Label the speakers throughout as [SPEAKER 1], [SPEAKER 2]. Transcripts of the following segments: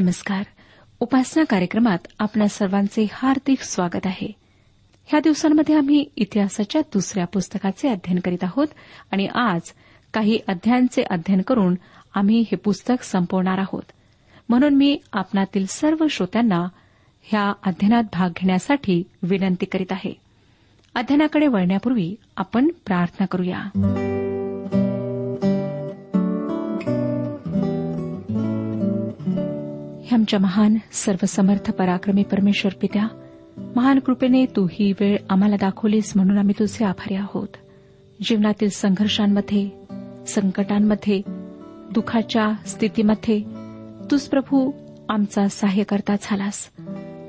[SPEAKER 1] नमस्कार. उपासना कार्यक्रमात आपल्या सर्वांचे हार्दिक स्वागत आहे. ह्या दिवसांमध्ये आम्ही इतिहासाच्या दुसऱ्या पुस्तकाचे अध्ययन करीत आहोत आणि आज काही अध्यायांचे अध्ययन करून आम्ही हे पुस्तक संपवणार आहोत. म्हणून मी आपणातील सर्व श्रोत्यांना ह्या अध्ययनात भाग घेण्यासाठी विनंती करीत आहे. अध्ययनाकडे वळण्यापूर्वी आपण प्रार्थना करूया. आमच्या महान सर्वसमर्थ पराक्रमी परमेश्वर पित्या महान कृपेने तू ही वेळ आम्हाला दाखवलीस म्हणून आम्ही तुझे आभारी आहोत. जीवनातील संघर्षांमध्ये संकटांमध्ये दुःखाच्या स्थितीमध्ये तूच प्रभू आमचा सहाय्यकर्ता झालास.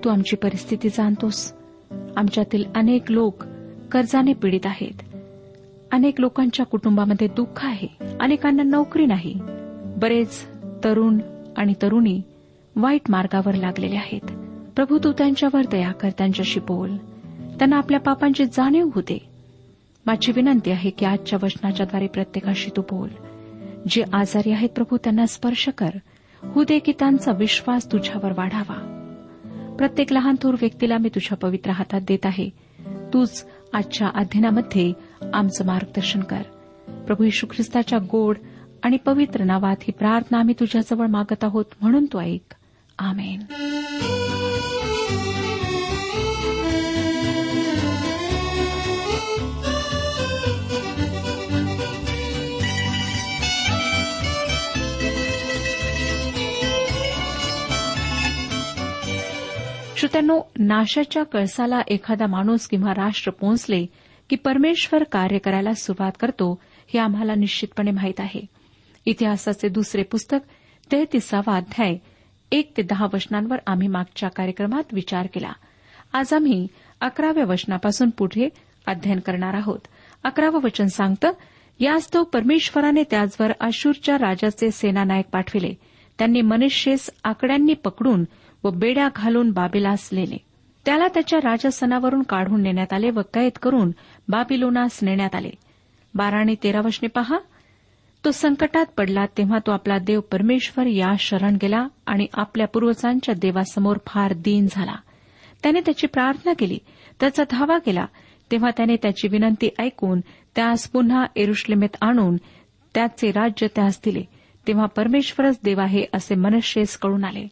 [SPEAKER 1] तू आमची परिस्थिती जाणतोस. आमच्यातील अनेक लोक कर्जाने पीडित आहेत. अनेक लोकांच्या कुटुंबामध्ये दुःख आहे. अनेकांना नोकरी नाही. बरेच तरुण आणि तरुणी वाईट मार्गावर लागलेले आहेत. प्रभू तू त्यांच्यावर दया कर त्यांच्याशी बोल. त्यांना आपल्या पापांची जाणीव होते. माझी विनंती आहे की आजच्या वचनाच्याद्वारे प्रत्येकाशी तू बोल. जे आजारी आहेत प्रभू त्यांना स्पर्श कर. होऊ दे की त्यांचा विश्वास तुझ्यावर वाढावा. प्रत्येक लहान थोर व्यक्तीला मी तुझ्या पवित्र हातात देत आहे. तूच आजच्या अध्ययनामध्ये आमचं मार्गदर्शन कर. प्रभू यशू ख्रिस्ताच्या गोड आणि पवित्र नावात ही प्रार्थना आम्ही तुझ्याजवळ मागत आहोत म्हणून तू ऐक. Amen. श्रोत्यांनो नाशाच्या कळसाला एखादा माणूस किंवा राष्ट्र पोहोचले की परमेश्वर कार्य करायला सुरुवात करतो हे आम्हाला निश्चितपणे माहीत आहे इतिहासाचे दुसरे पुस्तक तेहतीसावा अध्याय एक ते दहा वचनांवर आम्ही मागच्या कार्यक्रमात विचार केला. आज आम्ही अकराव्या वचनापासून पुढे अध्ययन करणार आहोत. अकरावं वचन सांगतं यास्तव परमेश्वराने त्याचवर अशूरच्या राजाचे सेनानायक पाठविले. त्यांनी मनुष्येस आकड्यांनी पकडून व बेड्या घालून बाबेलास नेले. त्याला त्याच्या राजसनावरून काढून नेण्यात आले व कैद करून बाबिलोनास नेण्यात आले. बारा आणि तेरा वचने पहा. तो संकटात पडला तेव्हा तो आपला देव परमेश्वर या शरण गेला आणि आपल्या पूर्वजांच्या देवासमोर फार दीन झाला. त्याने त्याची प्रार्थना केली त्याचा धावा केला तेव्हा त्याने त्याची विनंती ऐकून त्यास पुन्हा एरुश्लेमेत आणून त्याचे राज्य त्यास दिले. तेव्हा परमेश्वरच देव आहे असे मनुष्येस कळून आले.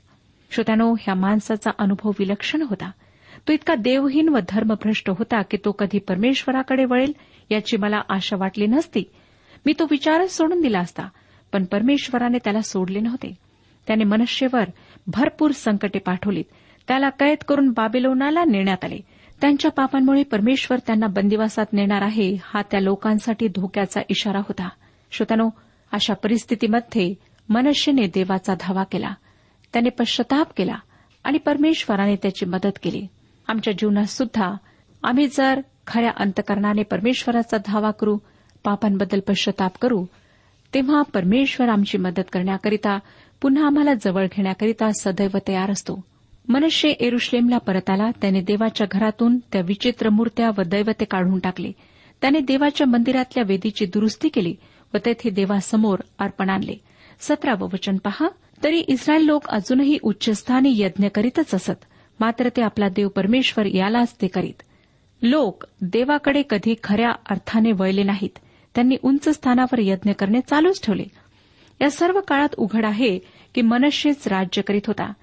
[SPEAKER 1] श्रोत्यानो ह्या माणसाचा अनुभव विलक्षण होता. तो इतका देवहीन व धर्मभ्रष्ट होता की तो कधी परमेश्वराकडे वळेल याची मला आशा वाटली नसती. मी तो विचारच सोडून दिला असता पण परमेश्वराने त्याला सोडले नव्हते. त्याने मनुष्यवर भरपूर संकटे पाठवलीत. त्याला कैद करून बाबेलोनाला नेण्यात आले. त्यांच्या पापांमुळे परमेश्वर त्यांना बंदिवासात नेणार आहे हा त्या लोकांसाठी धोक्याचा इशारा होता. श्रोत्यानो अशा परिस्थितीमध्ये मनुष्यने देवाचा धावा केला. त्याने पश्चाताप केला आणि परमेश्वराने त्याची मदत केली. आमच्या जीवनात सुद्धा आम्ही जर खऱ्या अंतकरणाने परमेश्वराचा धावा करू पापांबद्दल पश्चाताप करू तेव्हा परमेश्वर आमची मदत करण्याकरिता पुन्हा आम्हाला जवळ घेण्याकरिता सदैव तयार असतो. मनुष्य एरुश्लेमला परत आला त्याने देवाच्या घरातून त्या विचित्र मूर्त्या व दैवते काढून टाकले. त्याने देवाच्या मंदिरातल्या वेदीची दुरुस्ती केली व तेथे देवासमोर अर्पण आणले. सतरावं वचन पहा तरी इस्रायल लोक अजूनही उच्चस्थानी यज्ञ करीतच असत मात्र ते आपला देव परमेश्वर यालाच ते करीत. लोक देवाकडे कधी खऱ्या अर्थाने वळले नाहीत. त्यांनी उंच स्थानावर यज्ञ करणे चालूच ठेवले. या सर्व काळात उघड आहे की मनुष्यच राज्य करीत होता.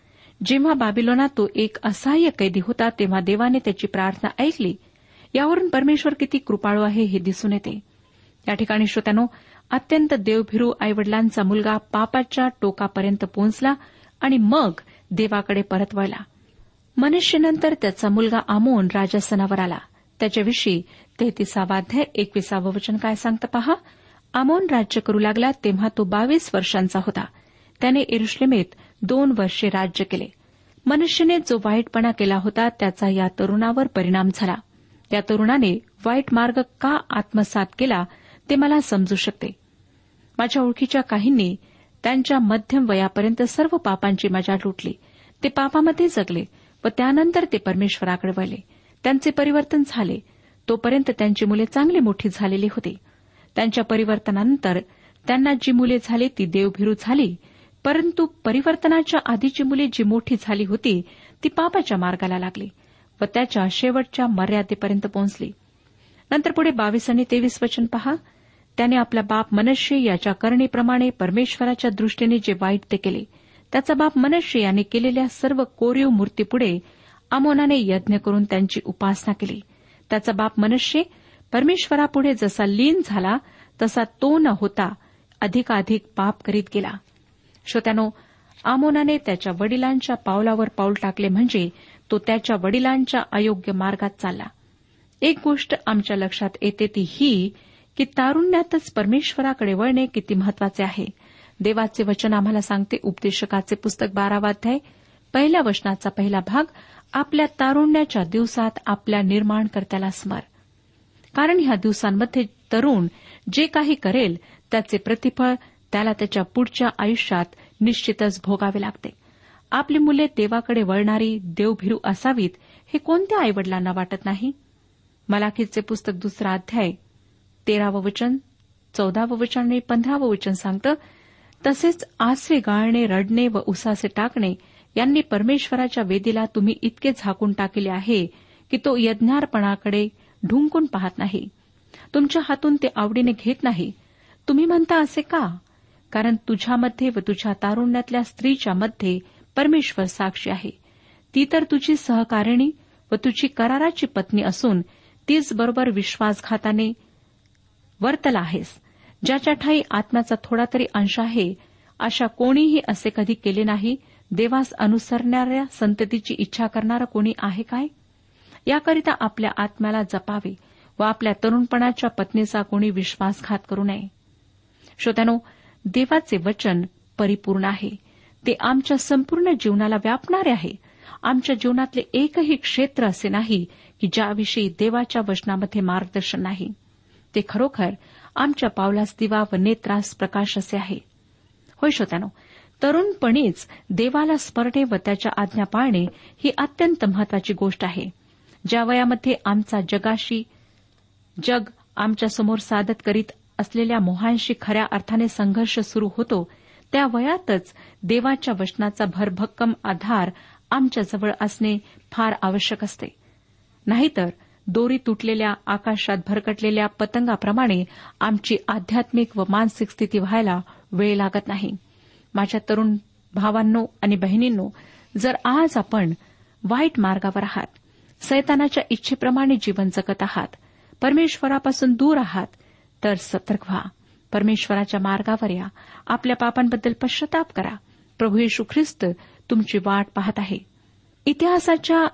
[SPEAKER 1] जेव्हा बाबिलोनात तो एक असहाय्य कैदी होता तेव्हा देवाने त्याची प्रार्थना ऐकली. यावरून परमेश्वर किती कृपाळू आहे हे दिसून येते. या ठिकाणी श्रोत्यानो अत्यंत देवभिरू आईवडिलांचा मुलगा पापाच्या टोकापर्यंत पोहोचला आणि मग देवाकडे परत वळला मनुष्यनंतर त्याचा मुलगा आमोन राजासनावर आला. त्याच्याविषयी तेहतीसावाध्याय एकविसावं वचन काय सांगतं पहा? आमोन राज्य करू लागला तेव्हा तो बावीस वर्षांचा होता. त्याने एरुश्लेमेत दोन वर्षे राज्य केले. मनुष्यने जो वाईटपणा केला होता त्याचा या तरुणावर परिणाम झाला. त्या तरुणाने वाईट मार्ग का आत्मसात केला ते मला समजू शकते. माझ्या ओळखीच्या काहींनी त्यांच्या मध्यम वयापर्यंत सर्व पापांची मजा लुटली. ते पापामध्ये जगले व त्यानंतर ते परमेश्वराकडे वळले. त्यांचे परिवर्तन झाले. तोपर्यंत त्यांची मुले चांगली मोठी झालेली होती. त्यांच्या परिवर्तनानंतर त्यांना जी मुले झाली ती देवभिरू झाली. परंतु परिवर्तनाच्या आधीची मुले जी मोठी झाली होती ती पापाच्या मार्गाला लागली व त्याच्या शेवटच्या मर्यादेपर्यंत पोहोचली. नंतर पुढे बावीस आणि तेवीस वचन पहा. त्याने आपला बाप मनश्य याच्या करणीप्रमाणे परमेश्वराच्या दृष्टीने जे वाईट ते केले त्याचा बाप मनश्य याने केलेल्या सर्व कोरीव मूर्तीपुढे आमोनाने यज्ञ करून त्यांची उपासना केली. त्याचा बाप मनुष्य परमेश्वरापुढे जसा लीन झाला तसा तो न होता अधिकाधिक पाप करीत गेला. श्रोत्यानो आमोनाने त्याच्या वडिलांच्या पावलावर पाऊल टाकले म्हणजे तो त्याच्या वडिलांच्या अयोग्य मार्गात चालला. एक गोष्ट आमच्या लक्षात येते ती ही की तारुण्यातच परमेश्वराकडे वळणे किती महत्त्वाचे आहे. देवाचे वचन आम्हाला सांगते उपदेशकाचे पुस्तक बारावाध्याय पहिल्या वचनाचा पहिला भाग आपल्या तारुण्याच्या दिवसात आपल्या निर्माणकर्त्याला स्मर. कारण ह्या दिवसांमध्ये तरुण जे काही करेल त्याचे प्रतिफळ त्याला त्याच्या पुढच्या आयुष्यात निश्चितच भोगावे लागते. आपली मुले देवाकडे वळणारी देवभिरू असावीत हे कोणत्या आईवडिलांना वाटत नाही? मलाखीचे पुस्तक दुसरा अध्याय तेरावं वचन चौदावं वचन आणि पंधरावं वचन सांगतं तसेच आसवे गाळणे रडणे व उसासे टाकणे यांनी परमेश्वराच्या वेदीला तुम्ही इतके झाकून टाकले आहे की तो यज्ञार्पणाकडे ढुंकून पाहत नाही. तुमच्या हातून ते आवडीने घेत नाही. तुम्ही म्हणता असे का? कारण तुझ्यामध्ये व तुझ्या तारुण्यातल्या स्त्रीच्या मध्ये परमेश्वर साक्षी आहे. ती तर तुझी सहकारिणी व तुझी कराराची पत्नी असून तीच बरोबर विश्वासघाताने वर्तला आहेस. ज्याच्या ठाई आत्म्याचा थोडा तरी अंश आहे अशा कोणीही असे कधी केले नाही देवास अनुसरणाऱ्या संततीची इच्छा करणारा कोणी आहे काय? याकरिता आपल्या आत्म्याला जपावे व आपल्या तरुणपणाच्या पत्नीचा कोणी विश्वासघात करू नये. श्रोत्यानो देवाचे वचन परिपूर्ण आहे. ते आमच्या संपूर्ण जीवनाला व्यापणारे आहे. आमच्या जीवनातले एकही क्षेत्र असे नाही की ज्याविषयी देवाच्या वचनामध्ये मार्गदर्शन नाही. ते खरोखर आमच्या पावलास दिवा व नेत्रास प्रकाश असे आहे. होय श्रोत्यानो तरुणपणीच देवाला स्मरणे व त्याच्या आज्ञा पाळणे ही अत्यंत महत्वाची गोष्ट आहे. ज्या वयामध्ये आमचा जगाशी जग आमच्यासमोर सादत करीत असलेल्या मोहांशी खऱ्या अर्थाने संघर्ष सुरू होतो त्या वयातच देवाच्या वचनाचा भरभक्कम आधार आमच्याजवळ असणे फार आवश्यक असते. नाहीतर दोरी तुटलेल्या आकाशात भरकटलेल्या पतंगाप्रमाणे आमची आध्यात्मिक व मानसिक स्थिती व्हायला वेळ लागत नाही. माझ्या तरुण भावांनो आणि बहिणींनो जर आज आपण वाईट मार्गावर आहात सैतानाच्या इच्छेप्रमाणे जीवन जगत आहात परमेश्वरापासून दूर आहात तर सतर्क व्हा. परमेश्वराच्या मार्गावर या. आपल्या पापांबद्दल पश्चाताप करा. प्रभू येशू ख्रिस्त तुमची वाट पाहत आहे. इतिहासाच्या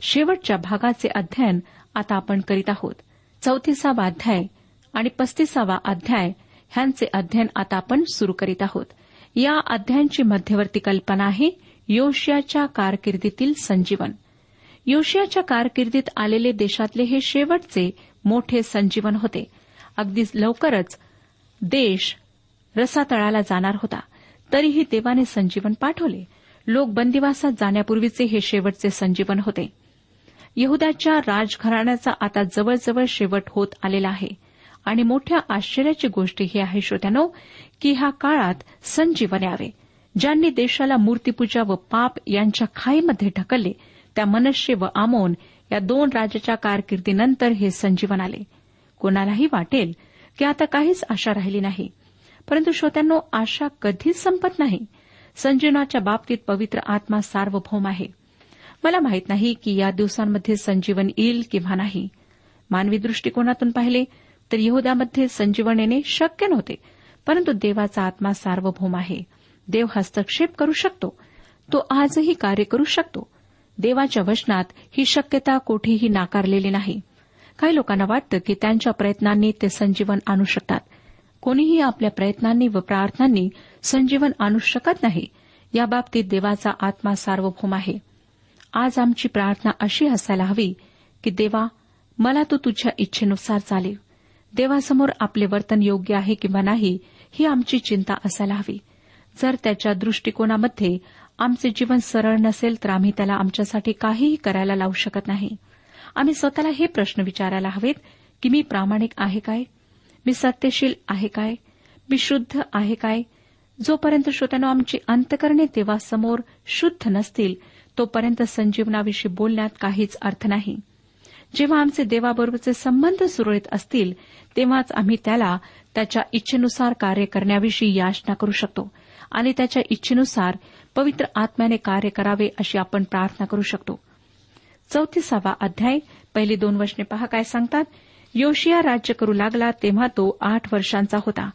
[SPEAKER 1] शेवटच्या भागाचे अध्ययन आता आपण करीत आहोत. चौतीसावा अध्याय आणि पस्तीसावा अध्याय ह्यांचे अध्ययन आता आपण सुरू करीत आहोत. या अध्यायांची मध्यवर्ती कल्पना आहे योशियाच्या कारकिर्दीतील संजीवन. योशियाच्या कारकिर्दीत आलेले देशातले हे शेवटचे मोठे संजीवन होते. अगदी लवकरच देश रसातळाला जाणार होता. तरीही देवाने संजीवन पाठवले. लोक बंदिवासात जाण्यापूर्वीचे हे शेवटचे संजीवन होते. यहदाच्या राजघराण्याचा आता जवळजवळ शेवट होत आलेला आहे. आणि मोठ्या आश्चर्याची गोष्ट ही आहे श्रोत्यानो की ह्या काळात संजीवन यावे ज्यांनी देशाला मूर्तीपूजा व पाप यांच्या खाईमध्ये ढकलले त्या मनश्य व आमोन या दोन राजाच्या कारकिर्दीनंतर हे संजीवन आले. कोणालाही वाटेल की आता काहीच आशा राहिली नाही. परंतु श्रोत्यांनो आशा कधीच संपत नाही. संजीवनाच्या बाबतीत पवित्र आत्मा सार्वभौम आहे. मला माहीत नाही की या दिवसांमध्ये संजीवन येईल किंवा नाही. मानवी दृष्टिकोनातून पाहिले तर यहदामध्ये संजीवन येणे शक्य नव्हते परंतु देवाचा आत्मा सार्वभौम आहे. देव हस्तक्षेप करू शकतो. तो आजही कार्य करू शकतो. देवाच्या वचनात ही शक्यता कोठेही नाकारलेली नाही. काही लोकांना वाटतं की त्यांच्या प्रयत्नांनी ते संजीवन आणू शकतात. कोणीही आपल्या प्रयत्नांनी व प्रार्थनांनी संजीवन आणू शकत नाही. याबाबतीत देवाचा आत्मा सार्वभौम आहे. आज आमची प्रार्थना अशी असायला हवी की देवा मला तू तुझ्या इच्छेनुसार चालेल देवासमोर आपले वर्तन योग्य आहे किंवा नाही ही आमची चिंता असायला हवी. जर त्याच्या दृष्टिकोनामध्ये आमचे जीवन सरळ नसेल तर आम्ही त्याला आमच्यासाठी काहीही करायला लावू शकत नाही. आम्ही स्वतःला हे प्रश्न विचारायला हवेत की मी प्रामाणिक आहे काय? मी सत्यशील आहे काय? मी शुद्ध आहे काय? जोपर्यंत श्रोत्यानो आमची अंतकरणे देवासमोर शुद्ध नसतील तोपर्यंत संजीवनाविषयी बोलण्यात काहीच अर्थ नाही. जेव्हा आमचे देवाबरोबरचे संबंध सुरळीत असतील तेव्हाच आम्ही त्याला त्याच्या इच्छेनुसार कार्य करण्याविषयी याचना करू शकतो आणि त्याच्या इच्छेनुसार पवित्र आत्म्याने कार्य करावे अशी आपण प्रार्थना करू शकतो. चौतीसावा अध्याय पहिली दोन वचने पहा काय सांगतात. योशिया राज्य करू लागला तेव्हा तो आठ वर्षांचा होता.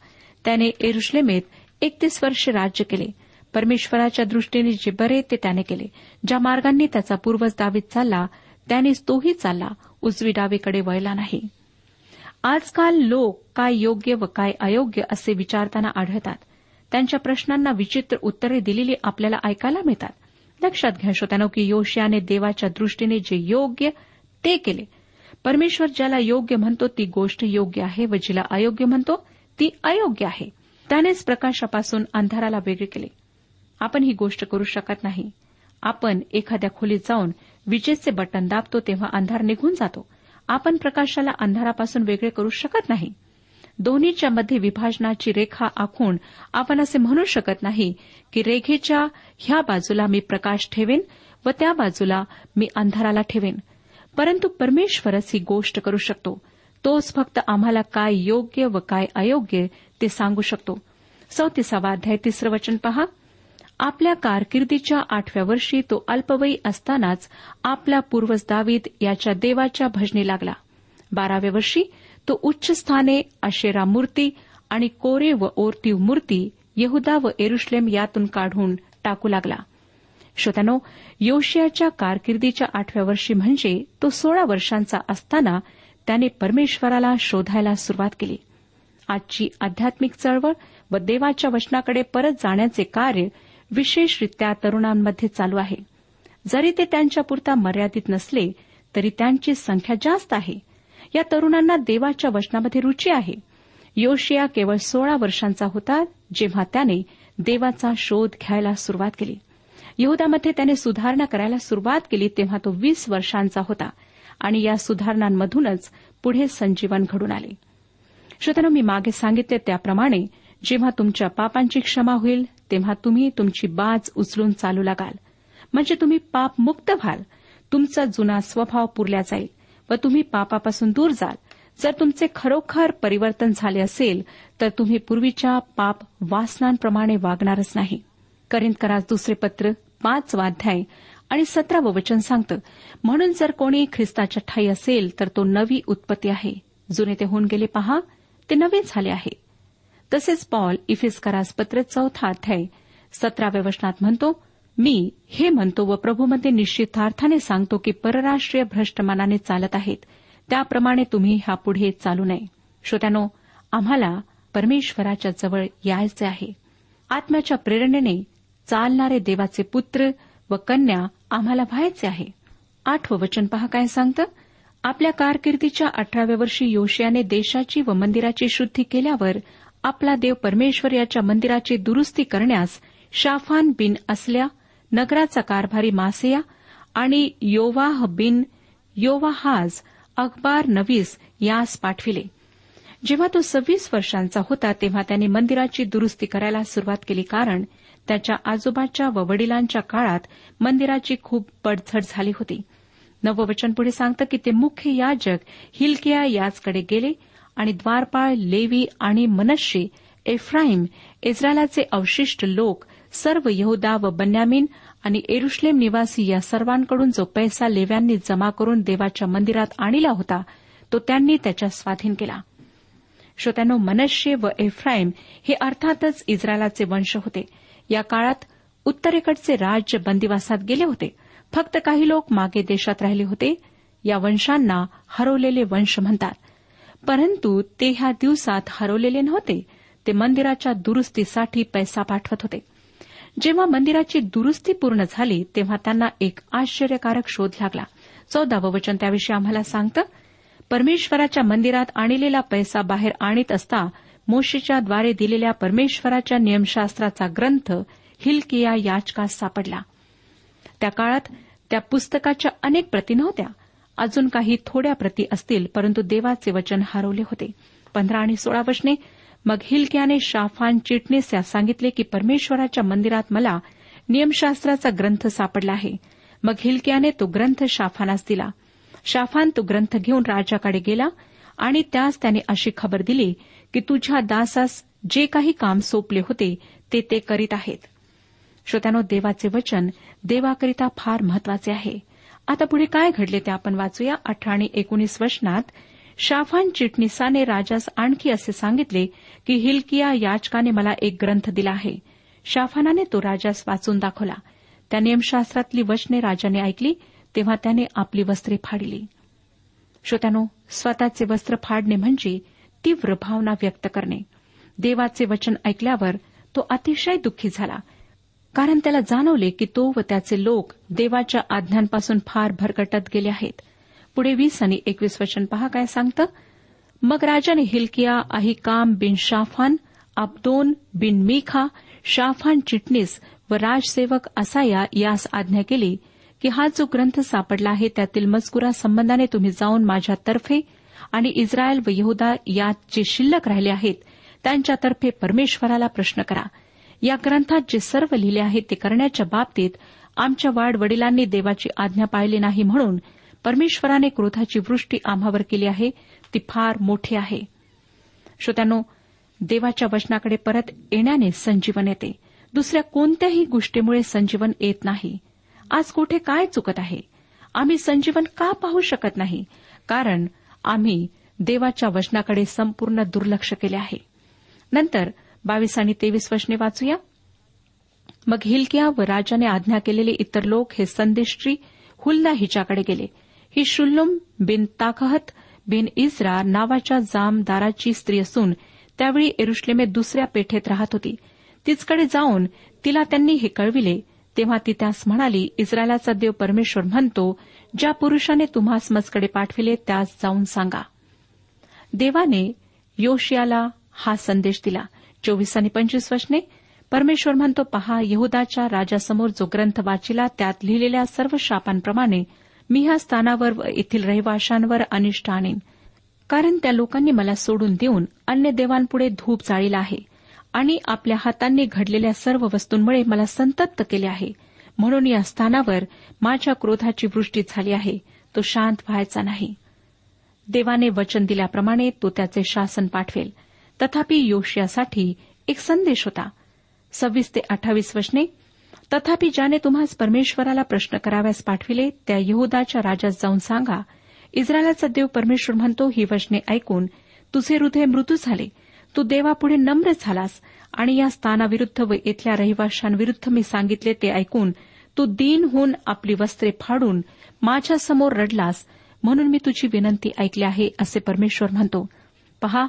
[SPEAKER 1] त्याने एरुश्लेमेत एकतीस वर्ष राज्य केले. परमेश्वराच्या दृष्टीने जे बरे ते त्याने केले. ज्या मार्गांनी त्याचा पूर्वज दावीत चालला त्यानेच तोही चालला उजवी डावीकडे वळला नाही. आजकाल लोक काय योग्य व काय अयोग्य असे विचारताना आढळतात. त्यांच्या प्रश्नांना विचित्र उत्तरे दिलेली आपल्याला ऐकायला मिळतात. लक्षात घ्या श्रोत्यानो की योशियाने देवाच्या दृष्टीने जे योग्य ते केले. परमेश्वर ज्याला योग्य म्हणतो ती गोष्ट योग्य आहे व जिला अयोग्य म्हणतो ती अयोग्य आहे. त्यानेच प्रकाशापासून अंधाराला वेगळे केले. आपण ही गोष्ट करू शकत नाही. आपण एखाद्या खोलीत जाऊन विजेचे बटन दाबतो तेव्हा अंधार निघून जातो. आपण प्रकाशाला अंधारापासून वेगळे करू शकत नाही. दोन्हीच्या मध्ये विभाजनाची रेखा आखून आपण असे म्हणू शकत नाही की रेखेच्या ह्या बाजूला मी प्रकाश ठेवेन व त्या बाजूला मी अंधाराला ठेवेन. परंतु परमेश्वरच ही गोष्ट करू शकतो. तोच फक्त आम्हाला काय योग्य व काय अयोग्य ते सांगू शकतो. चौतीसावा अध्याय तिसरं वचन पहा. आपल्या कारकिर्दीच्या आठव्या वर्षी तो अल्पवयी असतानाच आपला पूर्वज दावीद याच्या देवाच्या भजनी लागला. बाराव्या वर्षी तो उच्च स्थाने अशेरा मूर्ती आणि कोरे व ओरतीव मूर्ती यहुदा व एरुश्लेम यातून काढून टाकू लागला. श्रोत्यानो योशियाच्या कारकिर्दीच्या आठव्या वर्षी म्हणजे तो सोळा वर्षांचा असताना त्याने परमेश्वराला शोधायला सुरुवात केली. आजची आध्यात्मिक चळवळ व देवाच्या वचनाकडे परत जाण्याचे कार्य विशेषरित्या तरुणांमध्ये चालू आहे. जरी ते त्यांच्यापुरता मर्यादित नसले तरी त्यांची संख्या जास्त आहे. या तरुणांना देवाच्या वचनामध्ये रुची आहे. योशिया केवळ सोळा वर्षांचा होता जेव्हा त्याने देवाचा शोध घ्यायला सुरुवात केली. यहदामध्ये त्याने सुधारणा करायला सुरुवात केली तेव्हा तो वीस वर्षांचा होता आणि या सुधारणांमधूनच पुढे संजीवन घडून आले. श्रोतनो मी मागे सांगितले त्याप्रमाणे जेव्हा तुमच्या पापांची क्षमा होईल तेव्हा तुम्ही तुमची बाज उचलून चालू लागाल. म्हणजे तुम्ही पापमुक्त व्हाल. तुमचा जुना स्वभाव पुरला जाईल व तुम्ही पापापासून दूर जाल. जर तुमचे खरोखर परिवर्तन झाले असेल तर तुम्ही पूर्वीच्या पाप वासनांप्रमाणे वागणारच नाही. करिंदकरास दुसरे पत्र पाच वाध्याय आणि सतरावं वचन सांगतं म्हणून जर कोणी ख्रिस्ताच्या ठाई असेल तर तो नवी उत्पत्ती आहे. जुने ते होऊन गेले पहा ते नवे झाले आहे. तसेच पॉल इफिस्करास पत्र चौथा अध्याय सतराव्या वचनात म्हणतो मी हे म्हणतो व प्रभूमध्ये निश्चितार्थाने सांगतो की परराष्ट्रीय भ्रष्टमानाने चालत आहेत. त्याप्रमाणे तुम्ही ह्यापुढे चालू नये. श्रोत्यानो आम्हाला परमेश्वराच्या जवळ यायचे आहे. आत्म्याच्या प्रेरणेने चालणारे देवाचे पुत्र व कन्या आम्हाला व्हायचे आहे. आठवं वचन पहा काय सांगतं? आपल्या कारकिर्दीच्या अठराव्या वर्षी योशियाने देशाची व मंदिराची शुद्धी केल्यावर आपला देव परमेश्वर याच्या मंदिराची दुरुस्ती करण्यास शाफान बिन असल्या नगराचा कारभारी मासेया आणि योवाह बिन योवाहाज अखबार नवीस यास पाठविले. जेव्हा तो सव्वीस वर्षांचा होता तेव्हा त्याने मंदिराची दुरुस्ती करायला सुरुवात केली कारण त्याच्या आजोबाच्या व वडिलांच्या काळात मंदिराची खूप पडझड झाली होती. नववचन पुढे सांगतं की ते मुख्य याजक हिलकिया याचकडे गेले आणि द्वारपाळ लेवी आणि मनश्ये एफ्राईम इस्रायलाचे अवशिष्ट लोक सर्व यहुदा व बन्यामीन आणि एरुश्लेम निवासी या सर्वांकडून जो पैसा लेव्यांनी जमा करून देवाच्या मंदिरात आणला होता तो त्यांनी त्याच्या स्वाधीन केला. श्रोत्यानो मनश्ये व एफ्राईम हे अर्थातच इस्रायलाचे वंश होते. या काळात उत्तरेकडचे राज्य बंदिवासात गेले होते. फक्त काही लोक मागे देशात राहिले होते. या वंशांना हरवलेले वंश म्हणतात. परंतु ते ह्या दिवसात हरवलेले नव्हते. ते मंदिराच्या दुरुस्तीसाठी पैसा पाठवत होते. जेव्हा मंदिराची दुरुस्ती पूर्ण झाली तेव्हा त्यांना एक आश्चर्यकारक शोध लागला. चौदावं वचन त्याविषयी आम्हाला सांगतं परमेश्वराच्या मंदिरात आणलेला पैसा बाहेर आणीत असता मोशीच्या द्वारे दिलेल्या परमेश्वराच्या नियमशास्त्राचा ग्रंथ हिलकिया याचकास सापडला. त्या काळात त्या पुस्तकाच्या अनेक प्रती नव्हत्या. अजून काही थोड्या प्रती असतील परंतु देवाचे वचन हरवले होते. पंधरा आणि सोळा वचने मग हिलक्याने शाफान चिटणीस यास सांगितले की परमेश्वराच्या मंदिरात मला नियमशास्त्राचा ग्रंथ सापडला आहे. मग हिलक्याने तो ग्रंथ शाफानास दिला. शाफान तो ग्रंथ घेऊन राजाकडे गेला आणि त्यास त्याने अशी खबर दिली की तुझ्या दासास जे काही काम सोपले होते ते ते करीत आहेत. श्रोत्यानो देवाचे वचन देवाकरिता फार महत्त्वाचे आहे. आता पुढे काय घडले ते आपण वाचूया. अठरा आणि एकोणीस वचनात शाफान चिटणीसाने राजास आणखी असे सांगितले की हिलकिया याचकाने मला एक ग्रंथ दिला आहे. शाफानाने तो राजास वाचून दाखवला. त्या नियमशास्त्रातली वचने राजाने ऐकली तेव्हा त्याने आपली वस्त्रे फाडली. श्रोत्यानो स्वतःचे वस्त्र फाडणे म्हणजे तीव्र भावना व्यक्त करणे. देवाचे वचन ऐकल्यावर तो अतिशय दुःखी झाला. कारण त्याला जाणवले की तो व त्याचे लोक देवाच्या आज्ञांपासून फार भरकटत गेले आहेत. पुढे वीस आणि एकवीस वचन पहा काय सांगतं? मग राजाने हिलकिया अहिकाम बिन शाफान अब्दोन बिन मीखा शाफान चिटणीस व राजसेवक असाया यास आज्ञा केली की हा जो ग्रंथ सापडला आहे त्यातील मजकुरा संबंधाने तुम्ही जाऊन माझ्यातर्फे आणि इस्रायल व यहुदा यात जे शिल्लक राहिले आहेत त्यांच्यातर्फे परमेश्वराला प्रश्न करा. या ग्रंथात जे सर्व लिहिले आहे ते करण्याच्या बाबतीत आमच्या वाडवडिलांनी देवाची आज्ञा पाळली नाही म्हणून परमेश्वराने क्रोधाची वृष्टी आम्हावर केली आहे ती फार मोठी आहे. श्रोत्यानो देवाच्या वचनाकडे परत येण्याने संजीवन येते. दुसऱ्या कोणत्याही गोष्टीमुळे संजीवन येत नाही. आज कुठे काय चुकत आहे? आम्ही संजीवन का पाहू शकत नाही? कारण आम्ही देवाच्या वचनाकडे संपूर्ण दुर्लक्ष केले आहे. नंतर बावीस आणि तेवीस वचने वाचूया. मग हिलकिया व राजाने आज्ञा केलेले इतर लोक हे संदेष्ट्री हुल्दा हिच्याकडे गेले. ही शुल्लुम बिन ताकहत बिन इस्रा नावाच्या जामदाराची स्त्री असून त्यावेळी एरुश्लेमेत दुसऱ्या पेठेत राहत होती. तिचकडे जाऊन तिला त्यांनी हे कळविले. तेव्हा ती त्यास म्हणाली इस्रायलाचा देव परमेश्वर म्हणतो ज्या पुरुषाने तुम्हास मजकडे पाठविले त्यास जाऊन सांगा. देवाने योशियाला हा संदेश दिला. चोवीस आणि पंचवीस वचने परमेश्वर म्हणतो पहा यहुदाच्या राजासमोर जो ग्रंथ वाचिला त्यात लिहिलेल्या सर्व शापांप्रमाणे मी ह्या स्थानावर व येथील रहिवाशांवर अनिष्ट आणीन. कारण त्या लोकांनी मला सोडून देऊन अन्य देवांपुढे धूप जाळीला आहे आणि आपल्या हातांनी घडलेल्या सर्व वस्तूंमुळे मला संतप्त केले आहे. म्हणून या स्थानावर माझ्या क्रोधाची वृष्टी झाली आहे. तो शांत व्हायचा नाही. देवाने वचन दिल्याप्रमाणे तो त्याचे शासन पाठवेल. तथापि योशियासाठी एक संदेश होता. सव्वीस ते अठ्ठावीस वचने तथापि ज्याने तुम्हास परमेश्वराला प्रश्न कराव्यास पाठविले त्या यहदाच्या राजास जाऊन सांगा इस्रायलाचा देव परमेश्वर म्हणतो ही वचने ऐकून तुझे हृदय मृत्यू झाले. तू देवापुढे नम्र झालास आणि या स्थानाविरुद्ध व इथल्या रहिवाशांविरुद्ध मी सांगितले ते ऐकून तू दीन होऊन आपली वस्त्रे फाडून माझ्यासमोर रडलास म्हणून मी तुझी विनंती ऐकली आहे असे परमेश्वर म्हणतो. पहा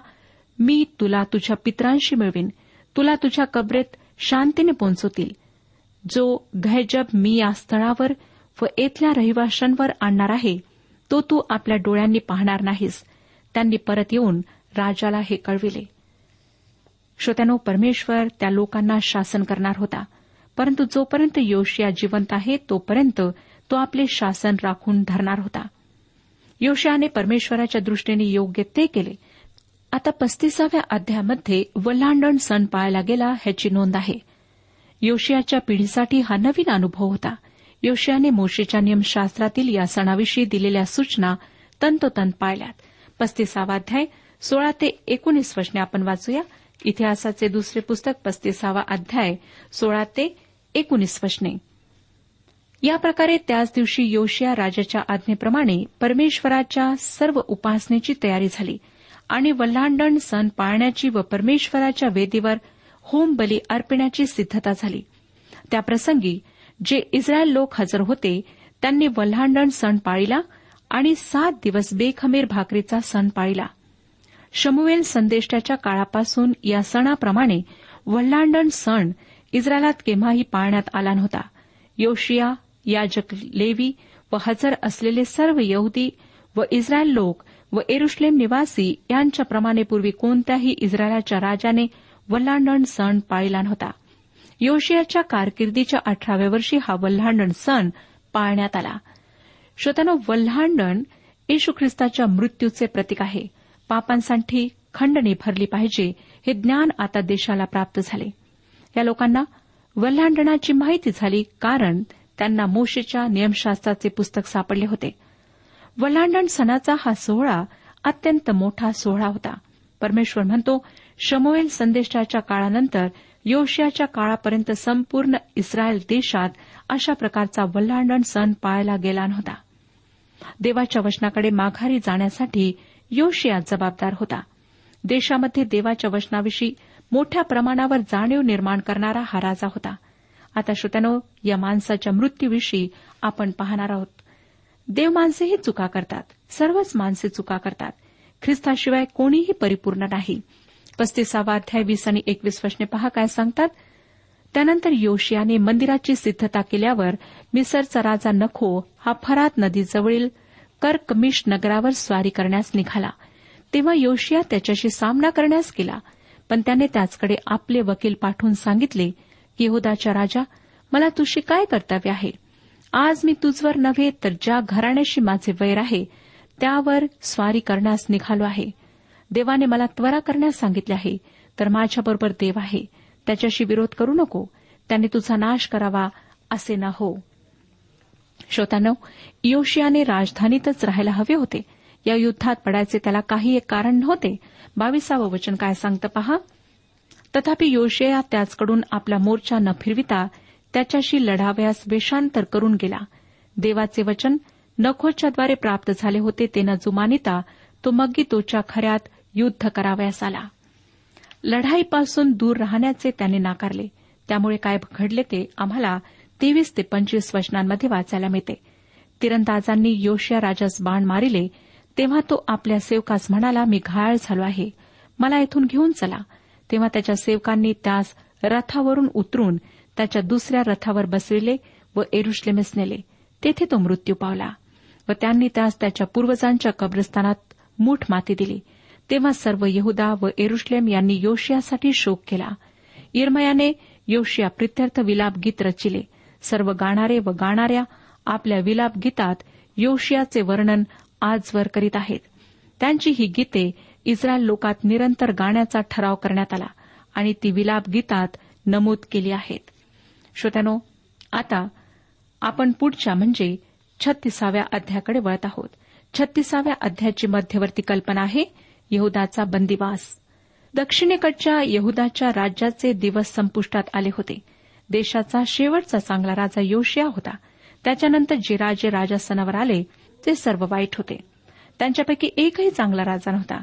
[SPEAKER 1] मी तुला तुझ्या पित्रांशी मिळवीन. तुला तुझ्या कबरेत शांतीने पोहोचवतील जो घैजब मी या स्थळावर व येथल्या रहिवाशांवर आणणार आहे तो तू आपल्या डोळ्यांनी पाहणार नाहीस. त्यांनी परत येऊन राजाला हे कळविले. श्रोत्यानो परमेश्वर त्या लोकांना शासन करणार होता. परंतु जोपर्यंत योशिया जिवंत आहे तोपर्यंत तो आपले शासन राखून धरणार होता. योशियाने परमेश्वराच्या दृष्टीने योग्य ते केले. आता पस्तीसाव्या अध्यायामध्ये वल्हांडण सण पाळला गेला ह्याची नोंद आहे. योशियाच्या पिढीसाठी हा नवीन अनुभव होता. योशियाने मोशेच्या नियमशास्त्रातील या सणाविषयी दिलेल्या सूचना तंतोतंत पाळल्यात. पस्तीसावा अध्याय सोळा ते एकोणीस वचने आपण वाचूया. इतिहासाचे दुसरे पुस्तक पस्तीसावा अध्याय सोळा ते एकोणीस वचने. या प्रकारे त्याच दिवशी योशिया राजाच्या आज्ञेप्रमाणे परमेश्वराच्या सर्व उपासनेची तयारी झाली. आणि वल्हांडण सण पाळण्याची व परमेश्वराच्या वेदीवर होम बली अर्पण्याची सिद्धता झाली. त्याप्रसंगी जे इस्रायल लोक हजर होते त्यांनी वल्हांडण सण पाळिला आणि सात दिवस बेखमीर भाकरीचा सण पाळिला. शमुवेल संदेष्टाच्या काळापासून या सणाप्रमाणे वल्हांडण सण इस्रायलात केव्हाही पाळण्यात आला नव्हता. योशिया याजक लेवी व हजर असलेले सर्व यहुदी व इस्रायल लोक व एरुश्लेम निवासी यांच्याप्रमाणे पूर्वी कोणत्याही इस्रायलाच्या राजाने वल्हांडण सण पाळिला नव्हता. योशियाच्या कारकिर्दीच्या अठराव्या वर्षी हा वल्हांडण सण पाळण्यात आला. श्रोत्यानो वल्हांडण येशू ख्रिस्ताच्या मृत्यूचे प्रतीक आहे. पापांसाठी खंडणी भरली पाहिजे हे ज्ञान आता देशाला प्राप्त झाले. या लोकांना वल्हांडणाची माहिती झाली कारण त्यांना मोशेच्या नियमशास्त्राचे पुस्तक सापडले होते. वल्हांडण सणाचा हा सोहळा अत्यंत मोठा सोहळा होता. परमेश्वर म्हणतो शमोएल संदेशाच्या काळानंतर योशियाच्या काळापर्यंत संपूर्ण इस्रायल देशात अशा प्रकारचा वल्हांडण सण पाळला गेला नव्हता. देवाच्या वचनाकडे माघारी जाण्यासाठी योशिया जबाबदार होता. देशामध्ये देवाच्या वचनाविषयी मोठ्या प्रमाणावर जाणीव निर्माण करणारा हा राजा होता. आता श्रोत्यानो या माणसाच्या मृत्यूविषयी आपण पाहणार आहोत. देव माणसेही चुका करतात. सर्वच माणसे चुका करतात. ख्रिस्ताशिवाय कोणीही परिपूर्ण नाही. पस्तीसावा अध्याय वीस आणि एकवीस वचने पहा काय सांगतात. त्यानंतर योशियाने मंदिराची सिद्धता केल्यावर मिसरचा राजा नखो हा फरात नदीजवळील कर्कमिश नगरावर स्वारी करण्यास निघाला. तेव्हा योशिया त्याच्याशी सामना करण्यास गेला. पण त्याने त्याचकडे आपले वकील पाठवून सांगितले की यहदाच्या राजा मला तुझी काय कर्तव्य आहे? आज मी तुझवर नव्हे तर ज्या घराण्याशी माझे वैर आहे त्यावर स्वारी करण्यास निघालो आहे. देवाने मला त्वरा करण्यास सांगितले आहे तर माझ्याबरोबर देव आहे. त्याच्याशी विरोध करू नको त्याने तुझा नाश करावा असे ना हो. श्रोतांनो योशियाने राजधानीतच राहायला हवे होते. या युद्धात पडायचे त्याला काही एक कारण नव्हते. बावीसावं वचन काय सांगतं पहा? तथापि योशिया त्याचकडून आपला मोर्चा न फिरविता त्याच्याशी लढावयास वेषांतर करून गेला. देवाचे वचन नखोच्याद्वारे प्राप्त झाले होते ते न जुमानिता तो मग्गितोच्या खऱ्यात युद्ध करावयास आला. लढाईपासून दूर राहण्याचे त्याने नाकारले. त्यामुळे काय घडले ते आम्हाला तेवीस ते पंचवीस वचनांमध्ये वाचायला मिळते. तिरंदाजांनी योशिया राजास बाण मारिले तेव्हा तो आपल्या सेवकास म्हणाला मी घायाळ झालो आहे. मला इथून घेऊन चला. तेव्हा त्याच्या सेवकांनी त्यास रथावरून उतरून त्याच्या दुसऱ्या रथावर बसविले व एरुश्लेमेस नेले तेथे तो मृत्यू पावला व त्यांनी त्यास त्याच्या पूर्वजांच्या कब्रस्तानात मूठ माती दिली. तेव्हा सर्व यहुदा व एरुश्लेम यांनी योशियासाठी शोक केला. इरमयाने योशिया प्रित्यर्थ विलाप गीत रचिले. सर्व गाणारे व गाणाऱ्या आपल्या विलाप गीतात योशियाचे वर्णन आजवर करीत आहेत. त्यांची ही गीते इस्रायल लोकात निरंतर गाण्याचा ठराव करण्यात आला आणि ती विलाप गीतात नमूद केली आहेत. श्रोत्यानो आता आपण पुढच्या म्हणजे छत्तीसाव्या अध्याकडे वळत आहोत. छत्तीसाव्या अध्यायाची मध्यवर्ती कल्पना आहे यहदाचा बंदिवास. दक्षिणेकडच्या यहदाच्या राज्याचे दिवस संपुष्टात आले होते. देशाचा शेवटचा चांगला राजा योशिया होता. त्याच्यानंतर जे राजे राजासनावर आले ते सर्व वाईट होते. त्यांच्यापैकी एकही चांगला राजा नव्हता.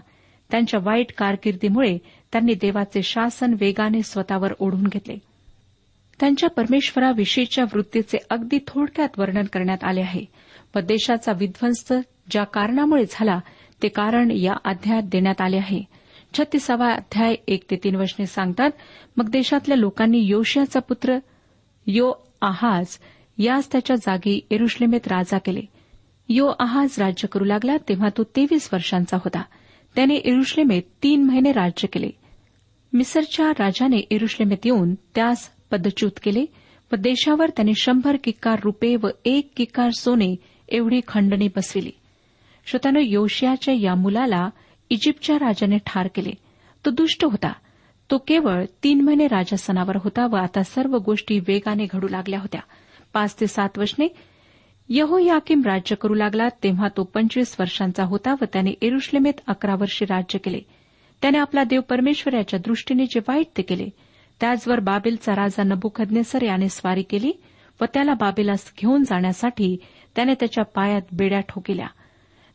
[SPEAKER 1] त्यांच्या वाईट कारकिर्दीमुळे त्यांनी देवाचे शासन वेगाने स्वतःवर ओढून घेतले. त्यांच्या परमेश्वराविषयीच्या वृत्तीचे अगदी थोडक्यात वर्णन करण्यात आले आहे. व देशाचा विध्वंस ज्या कारणामुळे झाला ते कारण या अध्यायात देण्यात आले आहे. छत्तीसावा अध्याय एक ते तीन वचने सांगतात मग देशातल्या लोकांनी योशियाचा पुत्र यो आहाज यास त्याच्या जागी एरुश्लेमेत राजा केले. यो आहाज राज्य करू लागला तेव्हा तो तेवीस वर्षांचा होता. त्याने एरुश्लेमेत तीन महिने राज्य केले. मिसरच्या राजाने एरुश्लेमेत येऊन त्यास पदच्यूत केले व देशावर त्याने शंभर किक्कार रुपये व एक किक्कार सोने एवढी खंडणी बसविली. श्रोत्यानं योशियाच्या या मुलाला इजिप्तच्या राजाने ठार केले. तो दुष्ट होता. तो केवळ तीन महिने राजासनावर होता व आता सर्व गोष्टी वेगाने घडू लागल्या होत्या. पाच ते सात वर्षने यहो याकिम राज्य करू लागला तेव्हा तो पंचवीस वर्षांचा होता व त्याने एरुश्लेमेत अकरा वर्षे राज्य केले. त्याने आपला देव परमेश्वर याच्या दृष्टीने जे वाईट ते केले त्याचवर बाबेलचा राजा नबुखदनेसर याने स्वारी केली व त्याला बाबेलास घेऊन जाण्यासाठी त्याने त्याच्या पायात बेड्या ठोकिल्या.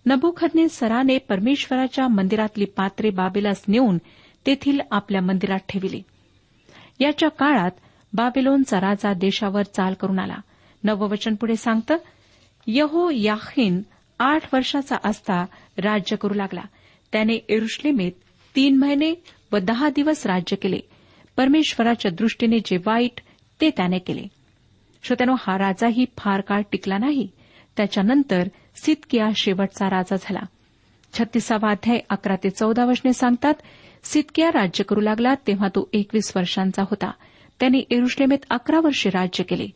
[SPEAKER 1] नबुखदनेसराने परमेश्वराच्या मंदिरातली पात्रे बाबेलास नेऊन तेथील आपल्या मंदिरात ठेविली. याच्या काळात बाबेलोनचा राजा देशावर चाल करून आला. नववचन पुढे सांगतं यहो याखीन आठ वर्षाचा असता राज्य करू लागला. त्याने एरुश्लेमेत तीन महिने व दहा दिवस राज्य केले. परमेश्वराच्या दृष्टीने जे वाईट ते त्याने केले. श्रोत्यानो हा राजाही फार काळ टिकला नाही. त्याच्यानंतर सितकिया शेवटचा राजा झाला. छत्तीसावा अध्याय अकरा ते चौदा वचने सांगतात सितकिया राज्य करू लागला तेव्हा तो एकवीस वर्षांचा होता. त्याने एरुश्लेमेत अकरा वर्षे राज्य केले.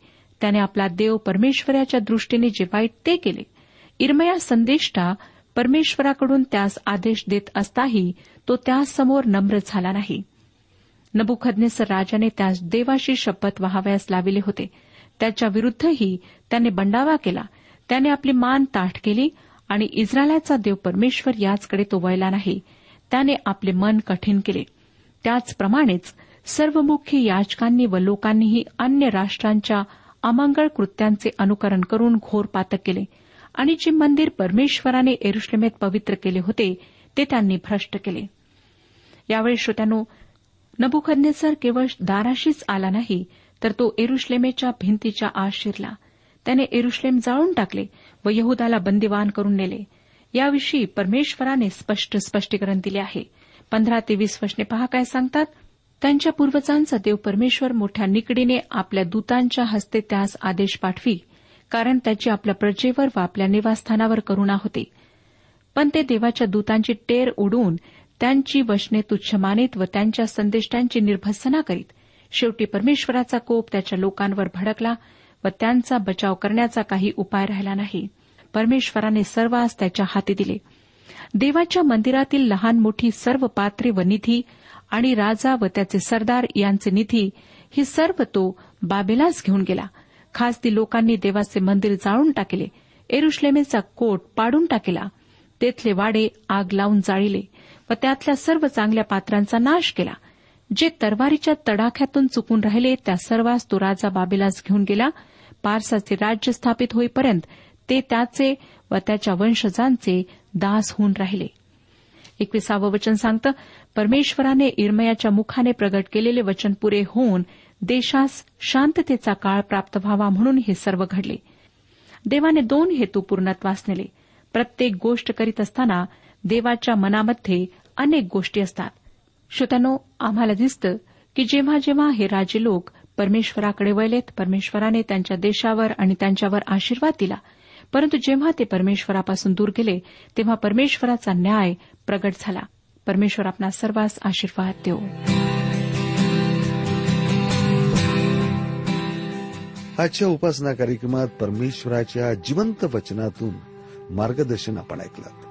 [SPEAKER 1] त्याने आपला देव परमेश्वराच्या दृष्टीने जे वाईट ते केले. इरमया संदेष्टा परमेश्वराकडून त्यास आदेश देत असताही तो त्यासमोर नम्र झाला नाही. नबुखदनेसर राजाने त्यास देवाशी शपथ व्हावयास लाविले होते. त्याच्या विरुद्धही त्याने बंडावा केला. त्याने आपली मान ताठ केली आणि इस्रायलाचा देव परमेश्वर याचकडे तो वळला नाही. त्याने आपले मन कठीण केले. त्याचप्रमाणेच सर्व मुख्य याचकांनी व लोकांनीही अन्य राष्ट्रांच्या अमंगळ कृत्यांचे अनुकरण करून घोर पातक केले आणि जे मंदिर परमेश्वराने एरुश्लेमेत पवित्र केले होते ते त्यांनी भ्रष्ट केले. यावेळी श्रोत्यानो नबुखदनेसर केवळ दाराशीच आला नाही तर तो एरुश्लेमेच्या भिंतीच्या आत शिरला. त्याने एरुश्लेम जाळून टाकले व यहदाला बंदिवान करून नेले. याविषयी परमेश्वराने स्पष्ट स्पष्टीकरण दिले आहे. पंधरा ते वीस वचने पहा काय सांगतात. त्यांच्या पूर्वजांचा देव परमेश्वर मोठ्या निकडीने आपल्या दूतांच्या हस्ते त्यास आदेश पाठवी कारण त्याची आपल्या प्रजेवर व आपल्या निवासस्थानावर करुणा होते. पण ते देवाच्या दूतांची टेर उडवून त्यांची वचने तुच्छ मानित व त्यांच्या संदेष्टांची निर्भसना करीत. शेवटी परमेश्वराचा कोप त्याच्या लोकांवर भडकला व त्यांचा बचाव करण्याचा काही उपाय राहिला नाही. परमेश्वराने सर्वांस त्याच्या हाती दिले. देवाच्या मंदिरातील लहान मोठी सर्व पात्रे व निधी आणि राजा व त्याचे सरदार यांचे निधी ही सर्व तो बाबेलाच घेऊन गेला. खासदी लोकांनी देवाचे मंदिर जाळून टाकले. एरुश्लेमेचा कोट पाडून टाकला. तेथले वाडे आग लावून जाळीले. व त्यातल्या सर्व चांगल्या पात्रांचा नाश केला. जे तरवारीच्या तडाख्यातून चुकून राहिले त्या सर्वांस तो राजा बाबेलास घेऊन गेला. पारसाचे राज्य स्थापित होईपर्यंत ते त्याचे व त्याच्या वंशजांचे दास होऊन राहिले. एकविसावं वचन सांगतं परमेश्वराने इरमयाच्या मुखाने प्रगट केलेले वचन पुरे होऊन देशास शांततेचा काळ प्राप्त व्हावा म्हणून हे सर्व घडले. देवाने दोन हेतू पूर्णत्वास नेले. प्रत्येक गोष्ट करीत असताना देवाच्या मनामध्ये अनेक गोष्टी असतात. श्रोत्यानो आम्हाला दिसतं की जेव्हा जेव्हा हे राजे लोक परमेश्वराकडे वळलेत परमेश्वराने त्यांच्या देशावर आणि त्यांच्यावर आशीर्वाद दिला. परंतु जेव्हा ते परमेश्वरापासून दूर गेले तेव्हा परमेश्वराचा न्याय प्रगट झाला. परमेश्वर आपला सर्वांस आशीर्वाद देऊ
[SPEAKER 2] आजच्या उपासना कार्यक्रमात परमेश्वराच्या जिवंत वचनातून मार्गदर्शन आपण ऐकलं